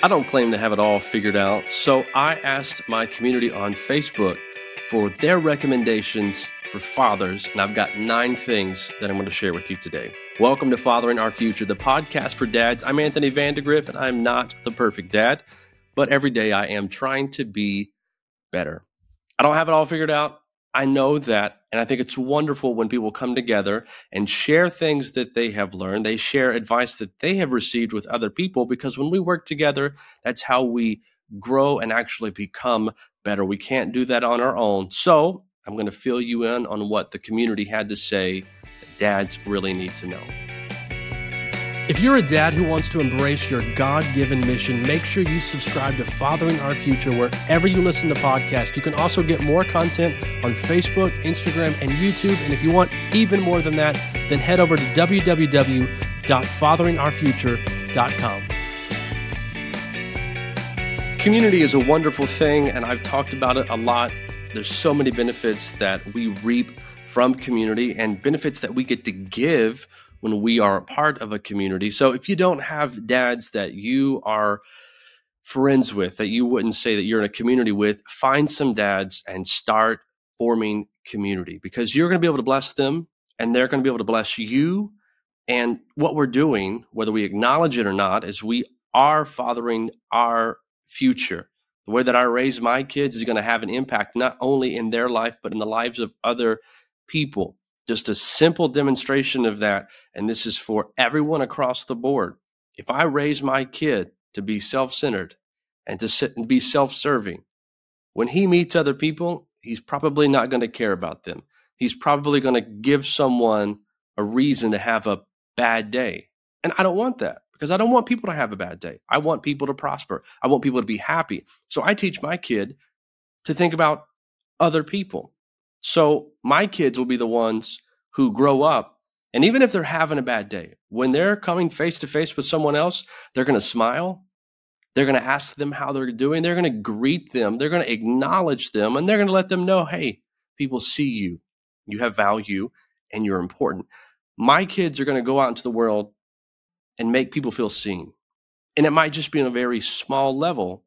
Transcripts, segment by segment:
I don't claim to have it all figured out, so I asked my community on Facebook for their recommendations for fathers, and I've got nine things that I'm going to share with you today. Welcome to Fathering Our Future, the podcast for dads. I'm Anthony Vandegrift, and I'm not the perfect dad, but every day I am trying to be better. I don't have it all figured out. I know that. And I think it's wonderful when people come together and share things that they have learned. They share advice that they have received with other people because when we work together, that's how we grow and actually become better. We can't do that on our own. So I'm going to fill you in on what the community had to say dads really need to know. If you're a dad who wants to embrace your God given mission, make sure you subscribe to Fathering Our Future wherever you listen to podcasts. You can also get more content on Facebook, Instagram, and YouTube. And if you want even more than that, then head over to www.fatheringourfuture.com. Community is a wonderful thing, and I've talked about it a lot. There's so many benefits that we reap from community and benefits that we get to give when we are a part of a community. So if you don't have dads that you are friends with, that you wouldn't say that you're in a community with, find some dads and start forming community because you're going to be able to bless them and they're going to be able to bless you. And what we're doing, whether we acknowledge it or not, is we are fathering our future. The way that I raise my kids is going to have an impact not only in their life, but in the lives of other people. Just a simple demonstration of that. And this is for everyone across the board. If I raise my kid to be self centered and to sit and be self serving, when he meets other people, he's probably not going to care about them. He's probably going to give someone a reason to have a bad day. And I don't want that because I don't want people to have a bad day. I want people to prosper. I want people to be happy. So I teach my kid to think about other people. So my kids will be the ones who grow up, and even if they're having a bad day, when they're coming face to face with someone else, they're going to smile. They're going to ask them how they're doing. They're going to greet them. They're going to acknowledge them, and they're going to let them know, hey, people see you. You have value, and you're important. My kids are going to go out into the world and make people feel seen. And it might just be on a very small level.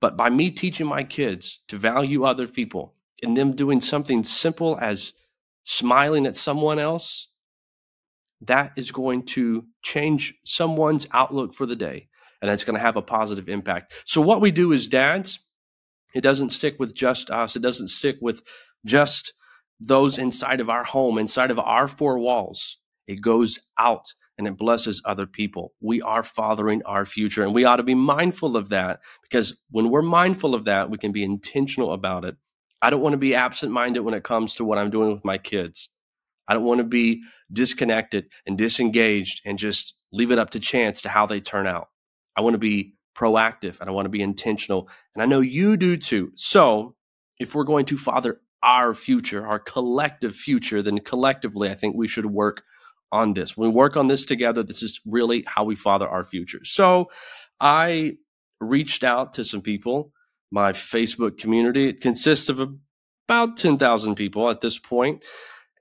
But by me teaching my kids to value other people, and them doing something simple as smiling at someone else, that is going to change someone's outlook for the day. And that's going to have a positive impact. So, what we do as dads, it doesn't stick with just us, it doesn't stick with just those inside of our home, inside of our four walls. It goes out and it blesses other people. We are fathering our future, and we ought to be mindful of that because when we're mindful of that, we can be intentional about it I don't want to be absent minded when it comes to what I'm doing with my kids. I don't want to be disconnected and disengaged and just leave it up to chance to how they turn out. I want to be proactive and I want to be intentional. And I know you do too. So if we're going to father our future, our collective future, then collectively, I think we should work on this. When we work on this together, this is really how we father our future. So I reached out to some people my Facebook community. It consists of about 10,000 people at this point,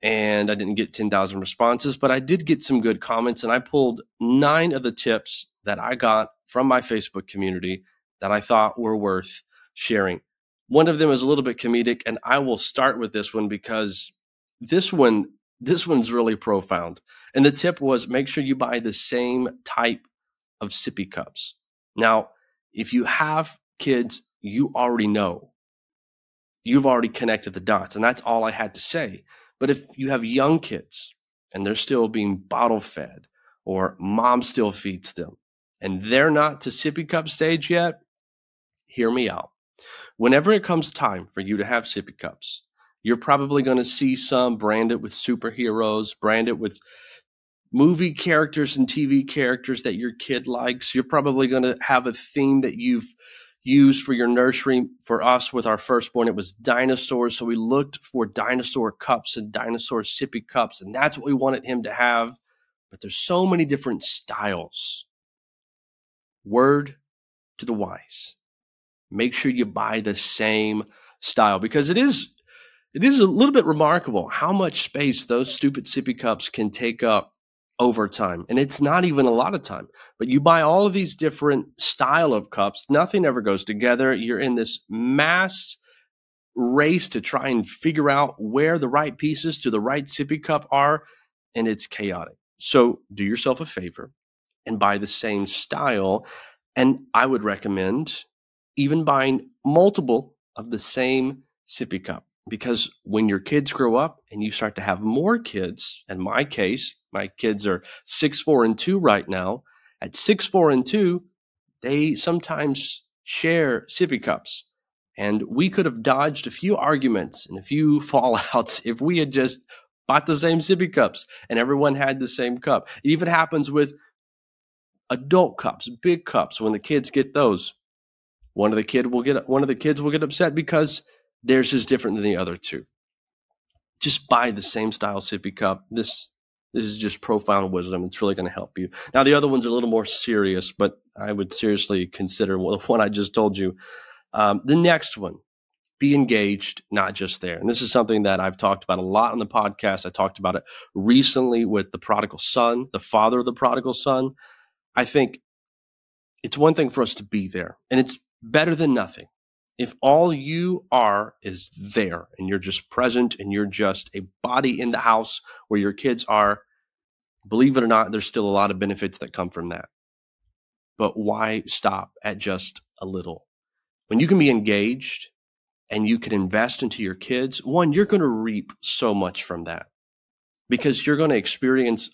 and I didn't get 10,000 responses, but I did get some good comments, and I pulled nine of the tips that I got from my Facebook community that I thought were worth sharing. One of them is a little bit comedic, and I will start with this one because this one this one's really profound. And the tip was make sure you buy the same type of sippy cups. Now, if you have kids you already know. You've already connected the dots. And that's all I had to say. But if you have young kids and they're still being bottle fed or mom still feeds them and they're not to sippy cup stage yet, hear me out. Whenever it comes time for you to have sippy cups, you're probably going to see some branded with superheroes, branded with movie characters and TV characters that your kid likes. You're probably going to have a theme that you've used for your nursery. For us, with our firstborn, it was dinosaurs. So we looked for dinosaur cups and dinosaur sippy cups, and that's what we wanted him to have. But there's so many different styles. Word to the wise. Make sure you buy the same style because it is it is a little bit remarkable how much space those stupid sippy cups can take up over time. And it's not even a lot of time, but you buy all of these different style of cups. Nothing ever goes together. You're in this mass race to try and figure out where the right pieces to the right sippy cup are. And it's chaotic. So do yourself a favor and buy the same style. And I would recommend even buying multiple of the same sippy cup because when your kids grow up and you start to have more kids, in my case, my kids are six, four, and two right now. At six, four, and two, they sometimes share sippy cups. And we could have dodged a few arguments and a few fallouts if we had just bought the same sippy cups and everyone had the same cup. It even happens with adult cups, big cups. When the kids get those, one of the kid will get one of the kids will get upset because theirs is different than the other two. Just buy the same style sippy cup. This this is just profound wisdom. It's really going to help you. Now the other ones are a little more serious, but I would seriously consider the one I just told you. Um, the next one, be engaged, not just there. And this is something that I've talked about a lot on the podcast. I talked about it recently with the prodigal son, the father of the prodigal son. I think it's one thing for us to be there, and it's better than nothing if all you are is there and you're just present and you're just a body in the house where your kids are, believe it or not, there's still a lot of benefits that come from that. But why stop at just a little? When you can be engaged and you can invest into your kids, one, you're going to reap so much from that because you're going to experience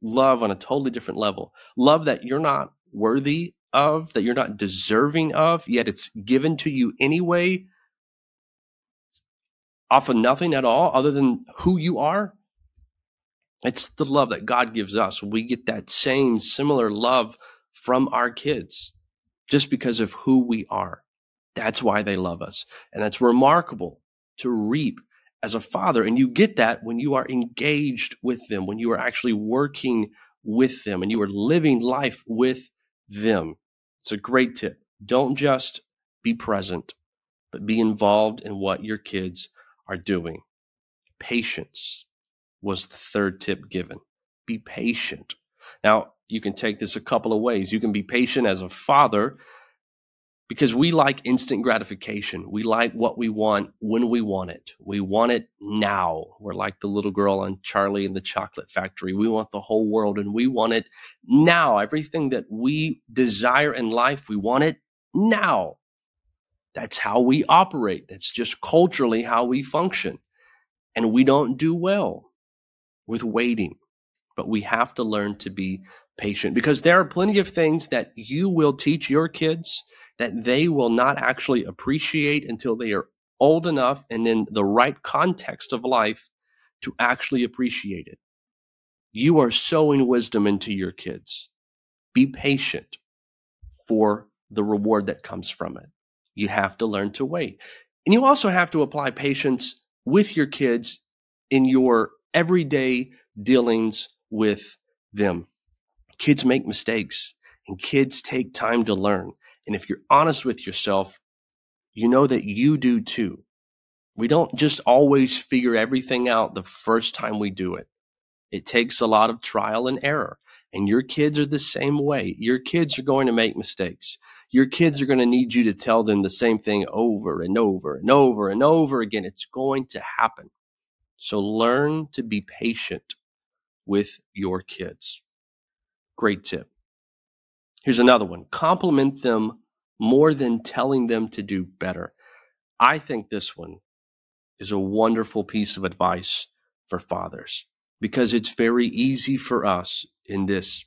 love on a totally different level. Love that you're not worthy of, that you're not deserving of, yet it's given to you anyway, off of nothing at all other than who you are. It's the love that God gives us. We get that same similar love from our kids just because of who we are. That's why they love us. And that's remarkable to reap as a father. And you get that when you are engaged with them, when you are actually working with them and you are living life with them. It's a great tip. Don't just be present, but be involved in what your kids are doing. Patience was the third tip given. Be patient. Now, you can take this a couple of ways. You can be patient as a father because we like instant gratification. We like what we want when we want it. We want it now. We're like the little girl on Charlie and the Chocolate Factory. We want the whole world and we want it now. Everything that we desire in life, we want it now. That's how we operate. That's just culturally how we function. And we don't do well with waiting, but we have to learn to be patient because there are plenty of things that you will teach your kids that they will not actually appreciate until they are old enough and in the right context of life to actually appreciate it. You are sowing wisdom into your kids. Be patient for the reward that comes from it. You have to learn to wait. And you also have to apply patience with your kids in your everyday dealings with them. Kids make mistakes and kids take time to learn. And if you're honest with yourself, you know that you do too. We don't just always figure everything out the first time we do it. It takes a lot of trial and error. And your kids are the same way. Your kids are going to make mistakes. Your kids are going to need you to tell them the same thing over and over and over and over again. It's going to happen. So learn to be patient with your kids. Great tip. Here's another one compliment them more than telling them to do better. I think this one is a wonderful piece of advice for fathers because it's very easy for us in this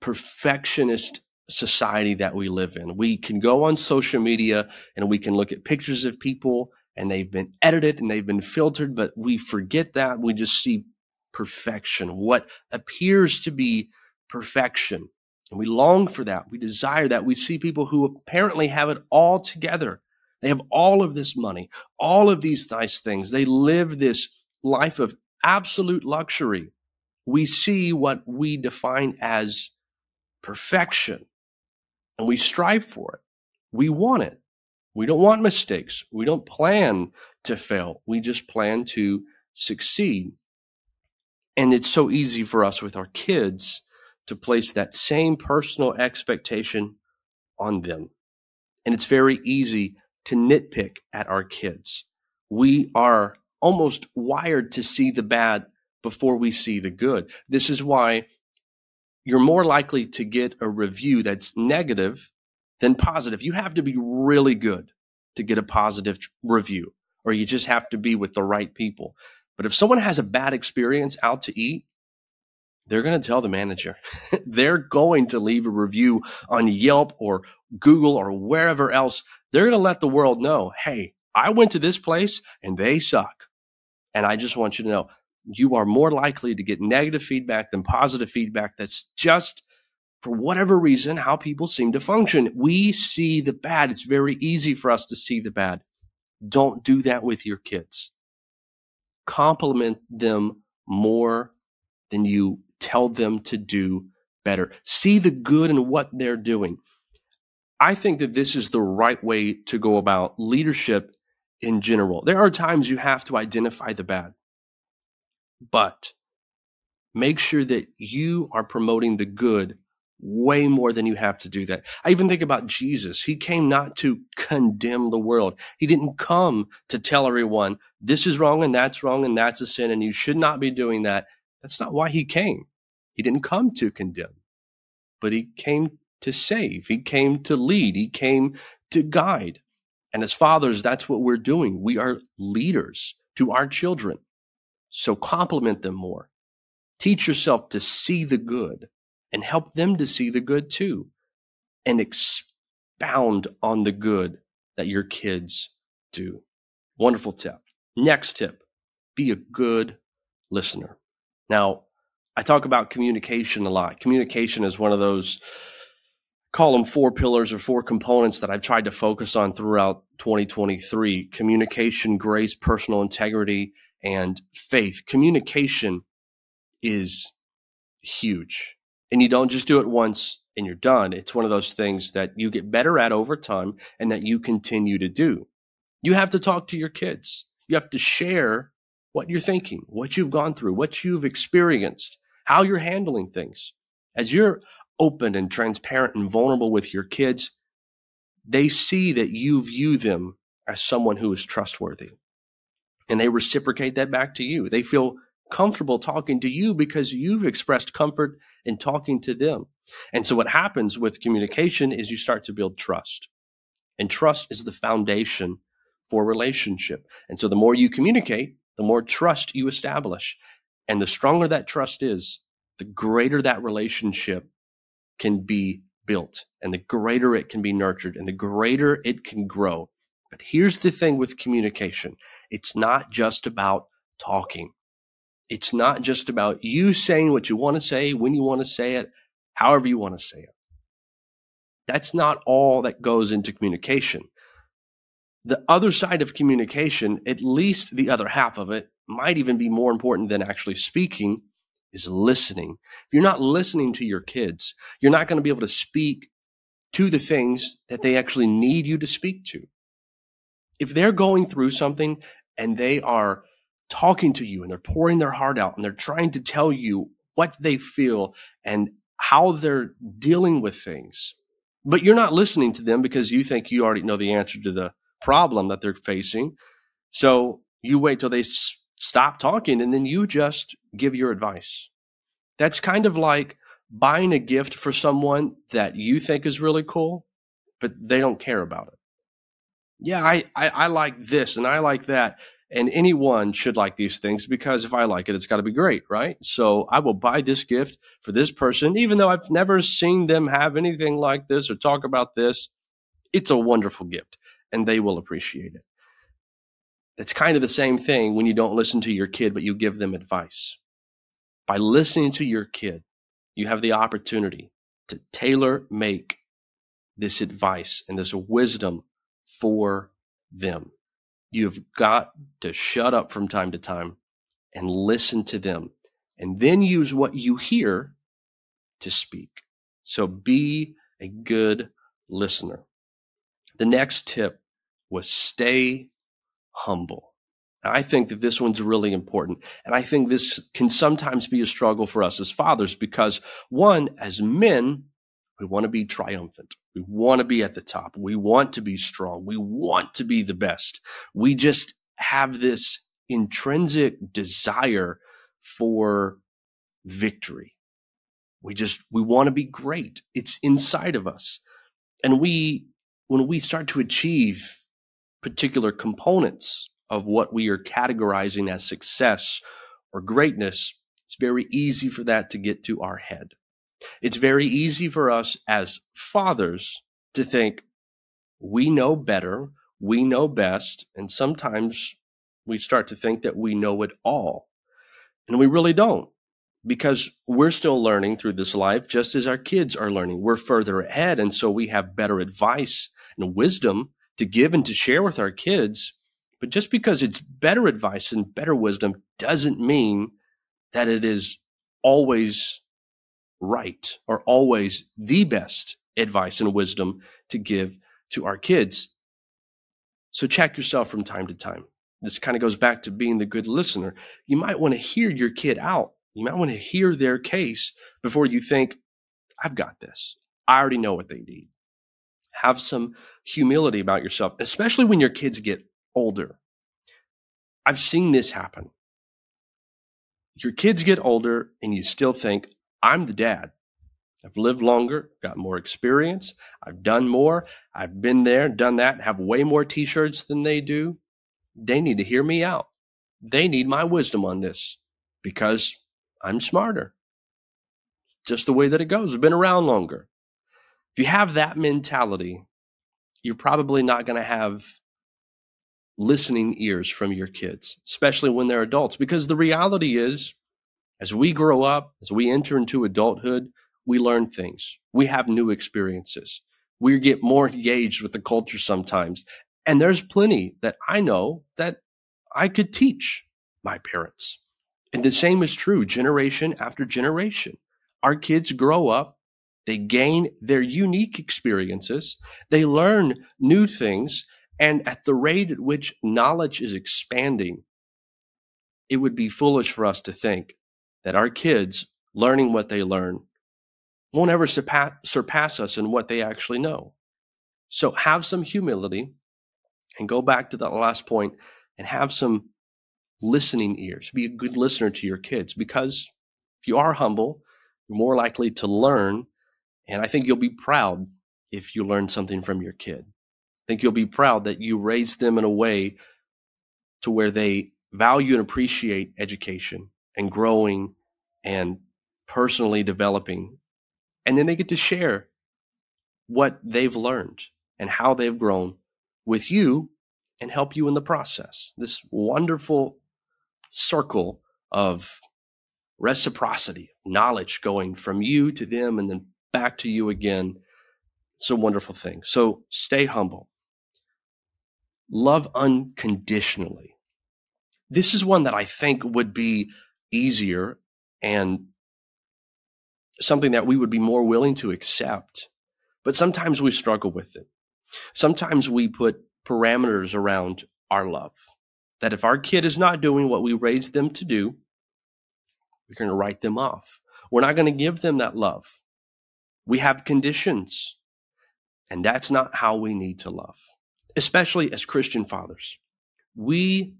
perfectionist society that we live in. We can go on social media and we can look at pictures of people and they've been edited and they've been filtered, but we forget that. We just see perfection, what appears to be perfection. And we long for that. We desire that. We see people who apparently have it all together. They have all of this money, all of these nice things. They live this life of absolute luxury. We see what we define as perfection and we strive for it. We want it. We don't want mistakes. We don't plan to fail. We just plan to succeed. And it's so easy for us with our kids to place that same personal expectation on them. And it's very easy to nitpick at our kids. We are almost wired to see the bad before we see the good. This is why you're more likely to get a review that's negative than positive. You have to be really good to get a positive review, or you just have to be with the right people. But if someone has a bad experience out to eat, they're going to tell the manager. they're going to leave a review on Yelp or Google or wherever else. They're going to let the world know, hey, I went to this place and they suck. And I just want you to know you are more likely to get negative feedback than positive feedback that's just for whatever reason how people seem to function. We see the bad. It's very easy for us to see the bad. Don't do that with your kids. Compliment them more than you tell them to do better. See the good in what they're doing. I think that this is the right way to go about leadership in general. There are times you have to identify the bad. But make sure that you are promoting the good way more than you have to do that. I even think about Jesus. He came not to condemn the world. He didn't come to tell everyone this is wrong and that's wrong and that's a sin and you should not be doing that. That's not why he came. He didn't come to condemn, but he came to save. He came to lead. He came to guide. And as fathers, that's what we're doing. We are leaders to our children. So compliment them more. Teach yourself to see the good and help them to see the good too. And expound on the good that your kids do. Wonderful tip. Next tip be a good listener. Now, I talk about communication a lot. Communication is one of those call them four pillars or four components that I've tried to focus on throughout 2023 communication, grace, personal integrity, and faith. Communication is huge. And you don't just do it once and you're done. It's one of those things that you get better at over time and that you continue to do. You have to talk to your kids. You have to share what you're thinking, what you've gone through, what you've experienced, how you're handling things. As you're open and transparent and vulnerable with your kids, they see that you view them as someone who is trustworthy and they reciprocate that back to you. They feel comfortable talking to you because you've expressed comfort in talking to them. And so what happens with communication is you start to build trust. And trust is the foundation for relationship. And so the more you communicate, the more trust you establish. And the stronger that trust is, the greater that relationship can be built and the greater it can be nurtured and the greater it can grow. But here's the thing with communication it's not just about talking. It's not just about you saying what you want to say, when you want to say it, however you want to say it. That's not all that goes into communication. The other side of communication, at least the other half of it, might even be more important than actually speaking, is listening. If you're not listening to your kids, you're not going to be able to speak to the things that they actually need you to speak to. If they're going through something and they are talking to you and they're pouring their heart out and they're trying to tell you what they feel and how they're dealing with things. But you're not listening to them because you think you already know the answer to the problem that they're facing. So you wait till they stop talking and then you just give your advice. That's kind of like buying a gift for someone that you think is really cool, but they don't care about it yeah, I, I, I like this and I like that. And anyone should like these things because if I like it, it's got to be great, right? So I will buy this gift for this person, even though I've never seen them have anything like this or talk about this. It's a wonderful gift and they will appreciate it. It's kind of the same thing when you don't listen to your kid, but you give them advice. By listening to your kid, you have the opportunity to tailor make this advice and this wisdom for them. You've got to shut up from time to time and listen to them and then use what you hear to speak. So be a good listener. The next tip was stay humble. I think that this one's really important. And I think this can sometimes be a struggle for us as fathers because, one, as men, we want to be triumphant. We want to be at the top. We want to be strong. We want to be the best. We just have this intrinsic desire for victory. We just, we want to be great. It's inside of us. And we, when we start to achieve particular components of what we are categorizing as success or greatness, it's very easy for that to get to our head. It's very easy for us as fathers to think we know better, we know best, and sometimes we start to think that we know it all. And we really don't because we're still learning through this life just as our kids are learning. We're further ahead. And so we have better advice and wisdom to give and to share with our kids. But just because it's better advice and better wisdom doesn't mean that it is always right or always the best advice and wisdom to give to our kids. So check yourself from time to time. This kind of goes back to being the good listener. You might want to hear your kid out you might want to hear their case before you think, I've got this. I already know what they need. Have some humility about yourself, especially when your kids get older. I've seen this happen. Your kids get older and you still think, I'm the dad. I've lived longer, got more experience, I've done more, I've been there, done that, have way more t shirts than they do. They need to hear me out. They need my wisdom on this because I'm smarter. Just the way that it goes. I've been around longer. If you have that mentality, you're probably not going to have listening ears from your kids, especially when they're adults. Because the reality is, as we grow up, as we enter into adulthood, we learn things. We have new experiences. We get more engaged with the culture sometimes. And there's plenty that I know that I could teach my parents. And the same is true generation after generation. Our kids grow up, they gain their unique experiences, they learn new things, and at the rate at which knowledge is expanding, it would be foolish for us to think that our kids learning what they learn won't ever surpass, us in what they actually know. So have some humility and go back to that last point and have some listening ears. Be a good listener to your kids because if you are humble, you're more likely to learn. And I think you'll be proud if you learn something from your kid. I think you'll be proud that you raised them in a way to where they value and appreciate education and growing and personally developing. And then they get to share what they've learned and how they've grown with you and help you in the process. This wonderful circle of reciprocity, knowledge going from you to them and then back to you again. It's a wonderful thing. So stay humble. Love unconditionally. This is one that I think would be easier and something that we would be more willing to accept. But sometimes we struggle with it. Sometimes we put parameters around our love that if our kid is not doing what we raised them to do, we're going to write them off. We're not going to give them that love. We have conditions, and that's not how we need to love, especially as Christian fathers. We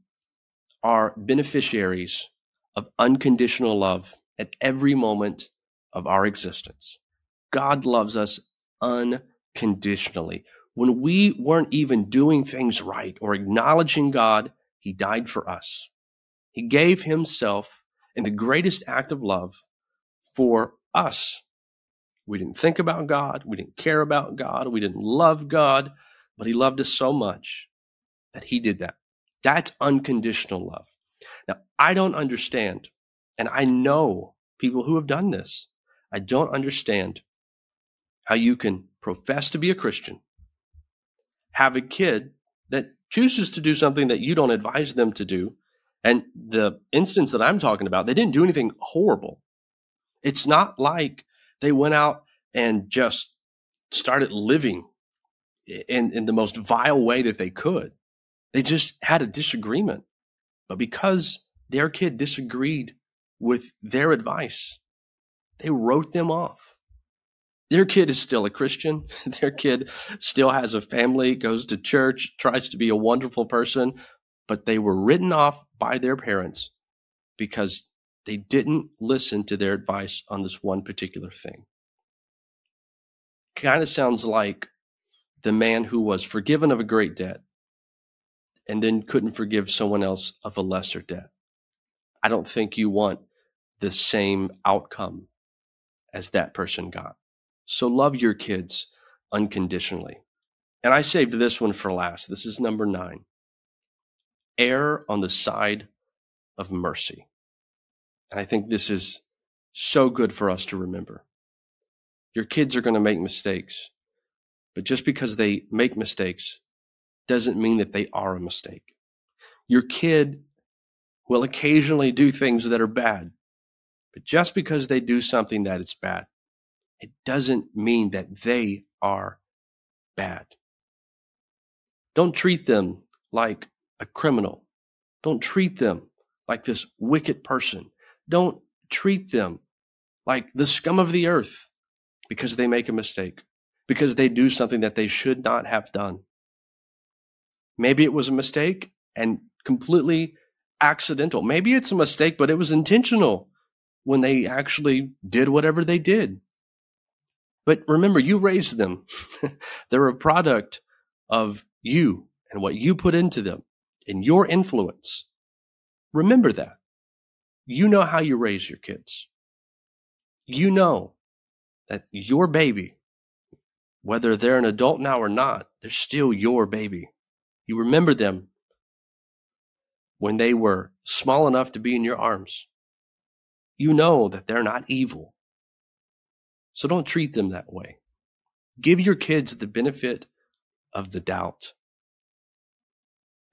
are beneficiaries of unconditional love at every moment of our existence. God loves us unconditionally. When we weren't even doing things right or acknowledging God he died for us. He gave himself in the greatest act of love for us. We didn't think about God. We didn't care about God. We didn't love God, but he loved us so much that he did that. That's unconditional love. Now, I don't understand, and I know people who have done this. I don't understand how you can profess to be a Christian, have a kid that chooses to do something that you don't advise them to do. And the instance that I'm talking about, they didn't do anything horrible. It's not like they went out and just started living in, in the most vile way that they could. They just had a disagreement But because their kid disagreed with their advice, they wrote them off. Their kid is still a Christian. Their kid still has a family, goes to church, tries to be a wonderful person, but they were written off by their parents because they didn't listen to their advice on this one particular thing. Kind of sounds like the man who was forgiven of a great debt and then couldn't forgive someone else of a lesser debt. I don't think you want the same outcome as that person got. So love your kids unconditionally. And I saved this one for last. This is number nine. Err on the side of mercy. And I think this is so good for us to remember. Your kids are going to make mistakes, but just because they make mistakes doesn't mean that they are a mistake. Your kid will occasionally do things that are bad, but just because they do something that is bad, it doesn't mean that they are bad. Don't treat them like a criminal. Don't treat them like this wicked person. Don't treat them like the scum of the earth because they make a mistake, because they do something that they should not have done. Maybe it was a mistake and completely accidental. Maybe it's a mistake, but it was intentional when they actually did whatever they did. But remember, you raised them. They're a product of you and what you put into them and your influence. Remember that. You know how you raise your kids. You know that your baby, whether they're an adult now or not, they're still your baby. You remember them when they were small enough to be in your arms. You know that they're not evil. So don't treat them that way. Give your kids the benefit of the doubt.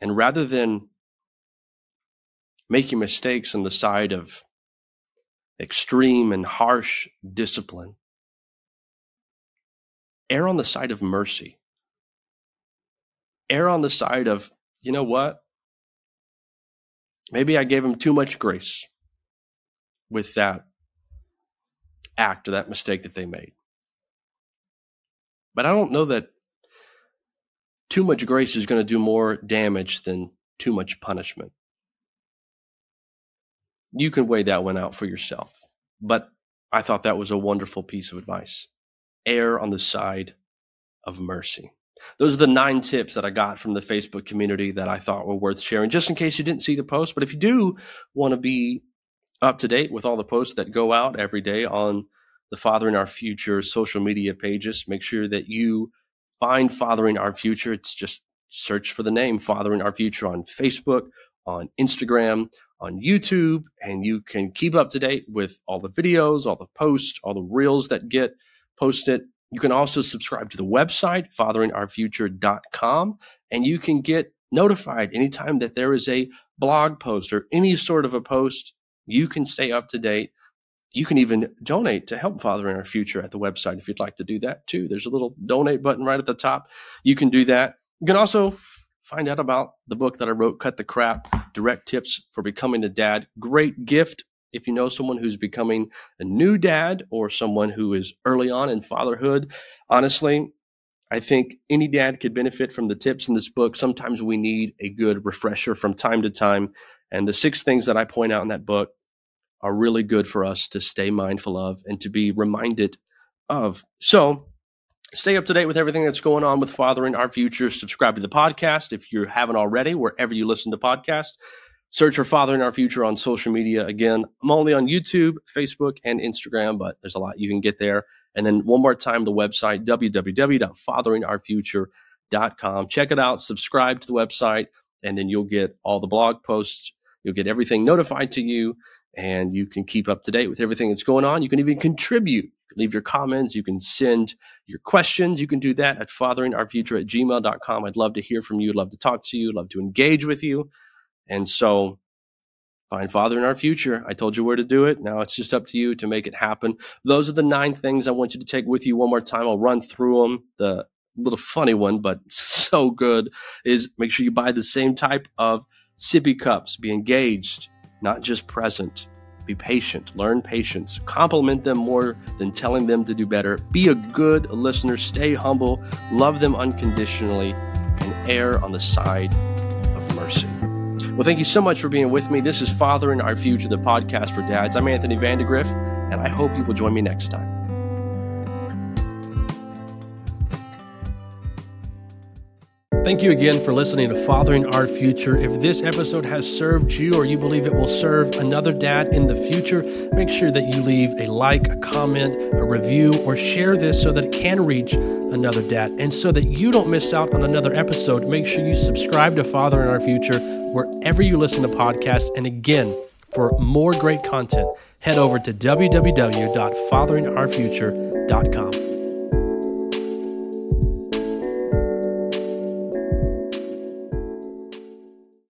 And rather than making mistakes on the side of extreme and harsh discipline, err on the side of mercy. Err on the side of, you know what? Maybe I gave him too much grace with that act or that mistake that they made. But I don't know that too much grace is going to do more damage than too much punishment. You can weigh that one out for yourself. But I thought that was a wonderful piece of advice. Err on the side of mercy. Those are the nine tips that I got from the Facebook community that I thought were worth sharing, just in case you didn't see the post. But if you do want to be up to date with all the posts that go out every day on the Fathering Our Future social media pages. Make sure that you find Fathering Our Future. It's just search for the name Fathering Our Future on Facebook, on Instagram, on YouTube, and you can keep up to date with all the videos, all the posts, all the reels that get posted. You can also subscribe to the website, fatheringourfuture.com, and you can get notified anytime that there is a blog post or any sort of a post you can stay up to date. You can even donate to help Fathering Our Future at the website if you'd like to do that too. There's a little donate button right at the top. You can do that. You can also find out about the book that I wrote, Cut the Crap Direct Tips for Becoming a Dad. Great gift if you know someone who's becoming a new dad or someone who is early on in fatherhood. Honestly, I think any dad could benefit from the tips in this book. Sometimes we need a good refresher from time to time. And the six things that I point out in that book are really good for us to stay mindful of and to be reminded of. So, stay up to date with everything that's going on with Fathering Our Future. Subscribe to the podcast if you haven't already, wherever you listen to podcasts. Search for Fathering Our Future on social media. Again, I'm only on YouTube, Facebook, and Instagram, but there's a lot you can get there. And then one more time, the website, www.fatheringourfuture.com. Check it out, subscribe to the website, and then you'll get all the blog posts. You'll get everything notified to you and you can keep up to date with everything that's going on. You can even contribute. Leave your comments. You can send your questions. You can do that at fatheringourfuture at gmail.com. I'd love to hear from you. Love to talk to you. Love to engage with you. And so find Fathering Our Future. I told you where to do it. Now it's just up to you to make it happen. Those are the nine things I want you to take with you one more time. I'll run through them. The little funny one, but so good is make sure you buy the same type of sippy cups. Be engaged, not just present. Be patient. Learn patience. Compliment them more than telling them to do better. Be a good listener. Stay humble. Love them unconditionally and err on the side of mercy. Well, thank you so much for being with me. This is Fathering Our Future, the podcast for dads. I'm Anthony Vandegrift, and I hope you will join me next time. Thank you again for listening to Fathering Our Future. If this episode has served you or you believe it will serve another dad in the future, make sure that you leave a like, a comment, a review, or share this so that it can reach another dad. And so that you don't miss out on another episode, make sure you subscribe to Fathering Our Future wherever you listen to podcasts. And again, for more great content, head over to www.fatheringourfuture.com.